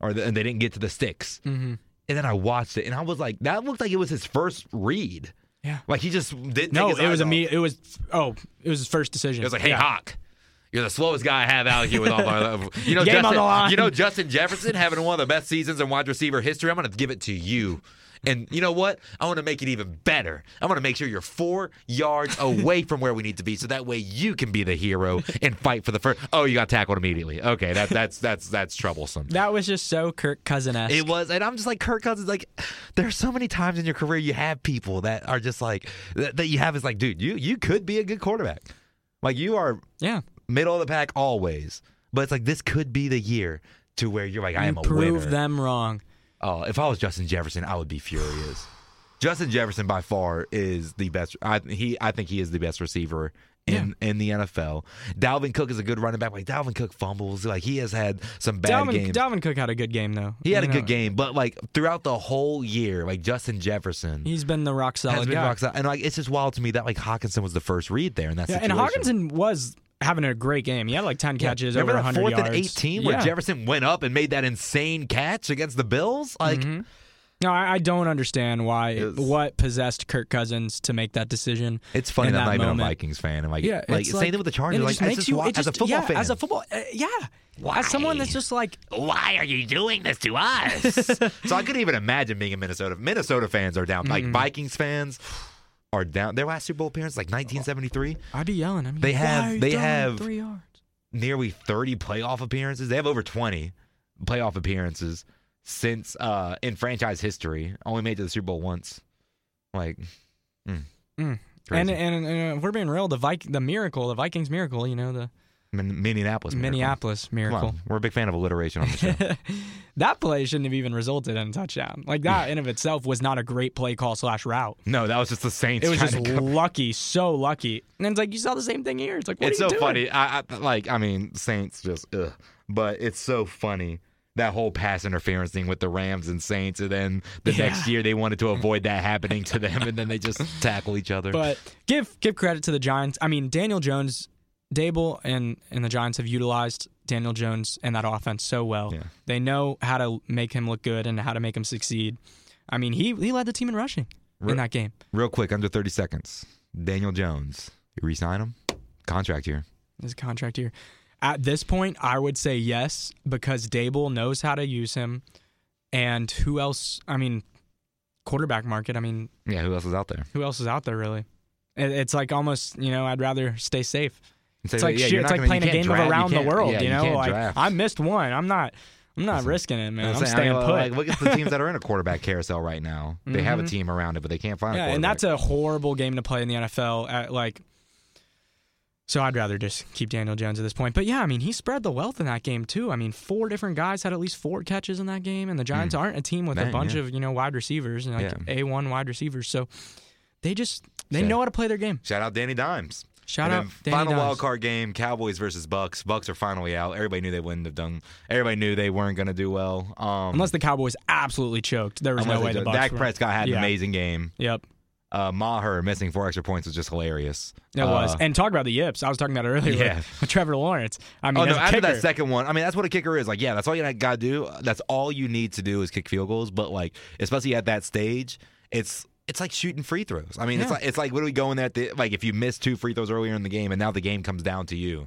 or the, and they didn't get to the sticks. mm-hmm. And then I watched it and I was like, that looked like it was his first read. Yeah. Like he just didn't. No, it was immediate. It was oh, it was his first decision. It was like, hey, Yeah. Hawk, you're the slowest guy I have out here with all my. <laughs> You know, Game on the line. you know Justin Jefferson having one of the best seasons in wide receiver history. I'm going to give it to you. And you know what? I want to make it even better. I want to make sure you're four yards <laughs> away from where we need to be, so that way you can be the hero and fight for the first. Oh, you got tackled immediately. Okay, that that's that's that's troublesome. That was just so Kirk Cousin esque. It was, and I'm just like Kirk Cousins. Like, there's so many times in your career you have people that are just like that, that you have is like, dude, you you could be a good quarterback. Like you are Yeah. Middle of the pack always, but it's like this could be the year to where you're like, I You am a prove winner. Prove them wrong. Oh, if I was Justin Jefferson, I would be furious. <sighs> Justin Jefferson by far is the best. I he I think he is the best receiver in in the NFL. Dalvin Cook is a good running back. Like Dalvin Cook fumbles. Like he has had some bad Dalvin, games. Dalvin Cook had a good game though. he had a You good know, game, but like throughout the whole year, like Justin Jefferson He's been the rock solid has been guy. rock solid. And like it's just wild to me that like Hockenson was the first read there in that Yeah, and situation. Hockenson was having a great game. He had like ten catches Remember over that 100 fourth yards. and 18 where Yeah. Jefferson went up and made that insane catch against the Bills? Like, Mm-hmm. No, I, I don't understand why was- what possessed Kirk Cousins to make that decision. it's funny that I'm not even a. Vikings fan. And like, Yeah, like same like- thing with the Chargers. Like, just makes just you wi- it as a football yeah, fan. as a football, uh, yeah. As someone that's just like, why are you doing this to us? <laughs> so I couldn't even imagine being a Minnesota. Minnesota fans are down. Like Vikings fans are down. Their last Super Bowl appearance, like 1973, I'd be yelling. I mean, They have- they have- three yards. nearly 30 playoff appearances. They have over 20 playoff appearances since uh in franchise history. Only made to the Super Bowl once. Like, mm, Mm. And, and and if we're being real, the Vik- the miracle, the Vikings miracle, you know, the Minneapolis. Miracle. Minneapolis miracle. on, we're a big fan of alliteration on the show. <laughs> that play shouldn't have even resulted in a touchdown. Like that in of itself was not a great play call slash route. no, that was just the Saints. It was just lucky, so lucky. And it's like you saw the same thing here. It's like what it's are you so doing? funny. I, I like. I mean, Saints just. Ugh. But it's so funny that whole pass interference thing with the Rams and Saints, and then the Yeah. next year they wanted to avoid that happening to them, and then they just <laughs> tackle each other. But give give credit to the Giants. I mean, Daniel Jones, Daboll, and and the Giants have utilized Daniel Jones and that offense so well. Yeah. They know how to make him look good and how to make him succeed. I mean, he he led the team in rushing in that game. Real quick, under 30 seconds. Daniel Jones. You re-sign him? Contract here. His contract year. At this point, I would say yes because Daboll knows how to use him, and who else? I mean, quarterback market. I mean, Yeah, who else is out there? who else is out there really? It's like almost you know I'd rather stay safe. Say It's like yeah, shit, it's like gonna- playing a game draft- of around the world. yeah, you know, can't like draft. I missed one. I'm not. I'm not risking it, man. I'm saying, staying uh, put. Like, look at the teams that are in a <laughs> quarterback carousel right now. They have a team around it, but they can't find a Mm-hmm. yeah, quarterback. and that's a horrible game to play in the NFL. At like, so I'd rather just keep Daniel Jones at this point. But yeah, I mean, he spread the wealth in that game too. I mean, four different guys had at least four catches in that game, and the Giants aren't a team with a bunch yeah. of you know wide receivers and like Yeah. a one wide receivers. So they just they Yeah. know how to play their game. Shout out Danny Dimes. Shout And out Danny final Dimes. wild card game: Cowboys versus Bucks. Bucks are finally out. Everybody knew they wouldn't have done. Everybody knew they weren't going to do well. Um, Unless the Cowboys absolutely choked, there was no way the Bucks. Dak were- Prescott had an Yeah. amazing game. Yep. Uh, Maher missing four extra points was just hilarious. It Uh, was. And talk about the yips. I was talking about it earlier Yeah. with, <laughs> with Trevor Lawrence. I mean, Oh no! After kicker, that second one, I mean, that's what a kicker is. Like, yeah, that's all you got to do. That's all you need to do is kick field goals. But like, especially at that stage, it's it's like shooting free throws. I mean, it's like it's like literally going there. At the, like, if you miss two free throws earlier in the game, and now the game comes down to you,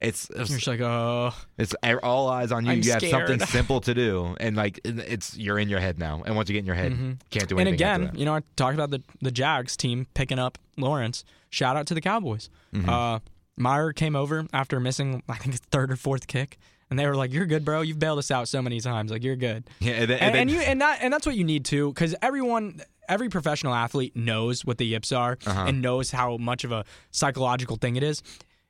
it's you're just like, oh, it's all eyes on you. I'm you have something <laughs> simple to do, and like it's you're in your head now. And once you get in your head, can't do and anything. after again, you know, I talked about the the Jags team picking up Lawrence. Shout out to the Cowboys. Mm-hmm. Uh, Maher came over after missing, I think, his third or fourth kick, and they were like, "You're good, bro. You've bailed us out so many times. Like, you're good." yeah, and, then- and, then- and you and that and that's what you need to because everyone every professional athlete knows what the yips are Uh-huh. and knows how much of a psychological thing it is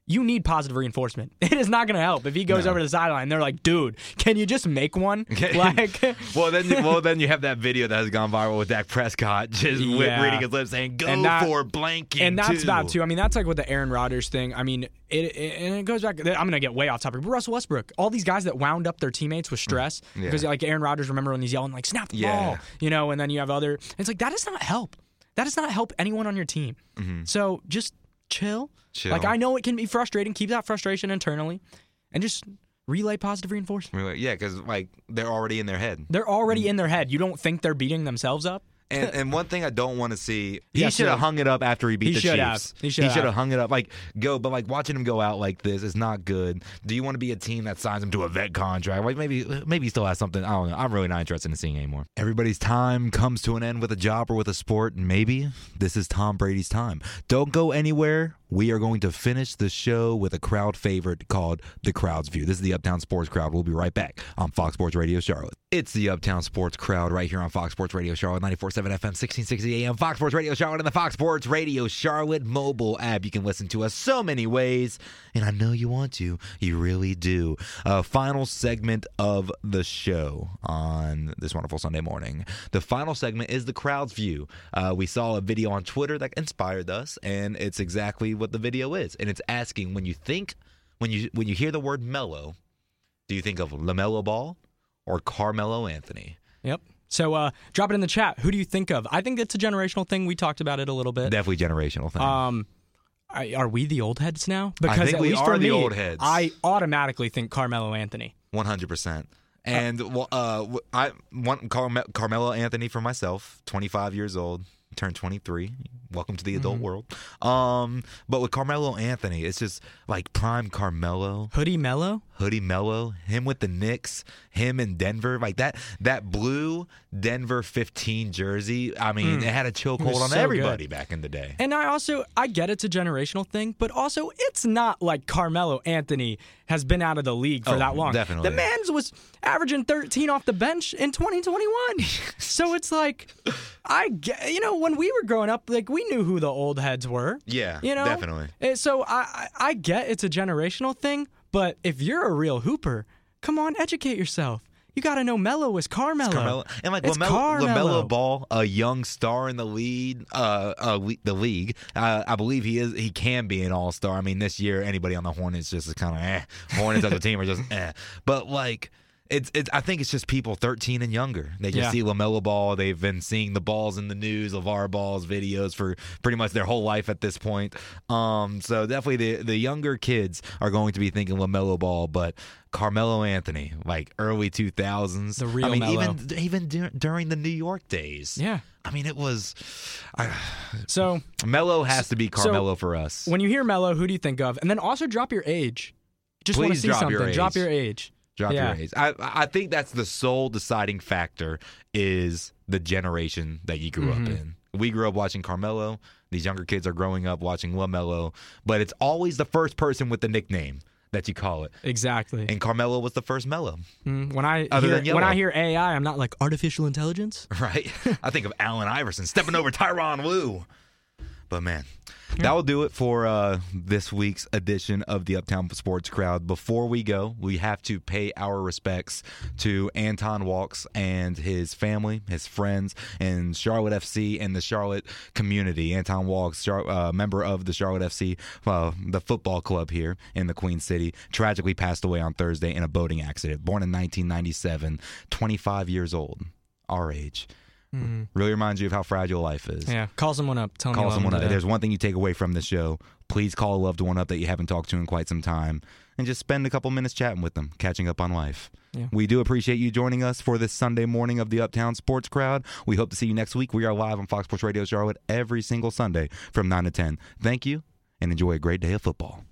you need positive reinforcement <laughs> it is not going to help if he goes No. over to the sideline they're like dude can you just make one <laughs> like <laughs> well, then, well, then you have that video that has gone viral with Dak Prescott just Yeah. reading his lips saying, "Go And that- for blanking." and that's too. bad too. I mean, that's like with the Aaron Rodgers thing. I mean, it, it and it goes back. I'm going to get way off topic. But Russell Westbrook, all these guys that wound up their teammates with stress mm, Yeah. because like Aaron Rodgers, remember when he's yelling like "snap the Yeah. ball," you know, and then you have other. It's like that does not help. That does not help anyone on your team. Mm-hmm. So just chill. Chill. Like I know it can be frustrating. Keep that frustration internally, and just relay positive reinforcement. I mean, like, Yeah, because like they're already in their head. They're already in their head. You don't think they're beating themselves up? And, <laughs> and one thing I don't want to see, he Yes, should have hung it up after he beat He the should have. Chiefs. He should have. have hung it up. Like go, but like watching him go out like this is not good. Do you want to be a team that signs him to a vet contract? Like maybe maybe he still has something. I don't know. I'm really not interested in seeing anymore. Everybody's time comes to an end with a job or with a sport, and maybe this is Tom Brady's time. Don't go anywhere. We are going to finish the show with a crowd favorite called The Crowd's View. This is the Uptown Sports Crowd. We'll be right back on Fox Sports Radio Charlotte. It's the Uptown Sports Crowd right here on Fox Sports Radio Charlotte, 94.7 FM, 1660 AM, Fox Sports Radio Charlotte, and the Fox Sports Radio Charlotte mobile app. You can listen to us so many ways, and I know you want to. You really do. Uh, final segment of the show on this wonderful Sunday morning. The final segment is the crowd's view. Uh, we saw a video on Twitter that inspired us, and it's exactly what the video is. And it's asking when you think, when you when you hear the word mellow, do you think of Lamelo Ball or Carmelo Anthony? Yep. So uh, drop it in the chat. Who do you think of? I think it's a generational thing. We talked about it a little bit. Definitely generational thing. Um, are we the old heads now? Because think at we least are for the me, old heads. I automatically think Carmelo Anthony. One hundred percent. And well, uh, w- I want Carme- Carmelo Anthony for myself. Twenty five years old, turned twenty three. Welcome to the adult Mm-hmm. world. Um, but with Carmelo Anthony, it's just like prime Carmelo, Hoodie Melo? hoodie Melo, him with the Knicks, him in Denver, like that that blue Denver fifteen jersey. I mean, it had a chokehold Mm. was on so good. everybody back in the day. And I also I get it's a generational thing, but also it's not like Carmelo Anthony has been out of the league for Oh, that long. definitely. The man's was averaging 13 off the bench in 2021. <laughs> so it's like I get, you know when we were growing up like we knew who the old heads were. Yeah, You know? definitely. And So I I get it's a generational thing, but if you're a real hooper, come on, educate yourself. You got to know Melo is Carmelo. Carmelo and like It's Lamelo. Lamelo Ball, a young star in the lead, uh, uh the league. Uh, I believe he is. He can be an all star. I mean, this year anybody on the Hornets just is kind of eh. Hornets as a team are just <laughs> eh. But like. It's, it's. I think it's just people 13 and younger. They just Yeah. see Lamelo Ball. They've been seeing the balls in the news, LeVar Ball's videos for pretty much their whole life at this point. Um, so definitely the the younger kids are going to be thinking Lamelo Ball, but Carmelo Anthony, like early 2000s, The real I mean, Melo. even even dur- during the New York days. Yeah. I mean, it was. I, So Melo has to be So- Carmelo for us. when you hear Melo, who do you think of? And then also drop your age. Just want to see drop something. your Drop your age. Drop yeah. your age. I I think that's the sole deciding factor is the generation that you grew Mm-hmm. up in. We grew up watching Carmelo. These younger kids are growing up watching LaMelo, but it's always the first person with the nickname that you call it. Exactly. And Carmelo was the first Melo, Mm, when I Other hear, when. I hear AI, I'm not like artificial intelligence. <laughs> right? I think of Allen Iverson stepping over Tyronn Lue. But man, that will do it for uh, this week's edition of the Uptown Sports Crowd. Before we go, we have to pay our respects to Anton Walkes and his family, his friends, and Charlotte FC and the Charlotte community. Anton Walkes, uh, member of the Charlotte FC, uh, the football club here in the Queen City, tragically passed away on Thursday in a boating accident. Born in 1997, 25 years old, our age. Mm. Really reminds you of how fragile life is. Yeah. Call someone up. Tell them Call someone up. There's one thing you take away from this show. Please call a loved one up that you haven't talked to in quite some time and just spend a couple minutes chatting with them, catching up on life. Yeah. We do appreciate you joining us for this Sunday morning of the Uptown Sports Crowd. We hope to see you next week. We are live on Fox Sports Radio Charlotte every single Sunday from 9 to 10. Thank you and enjoy a great day of football.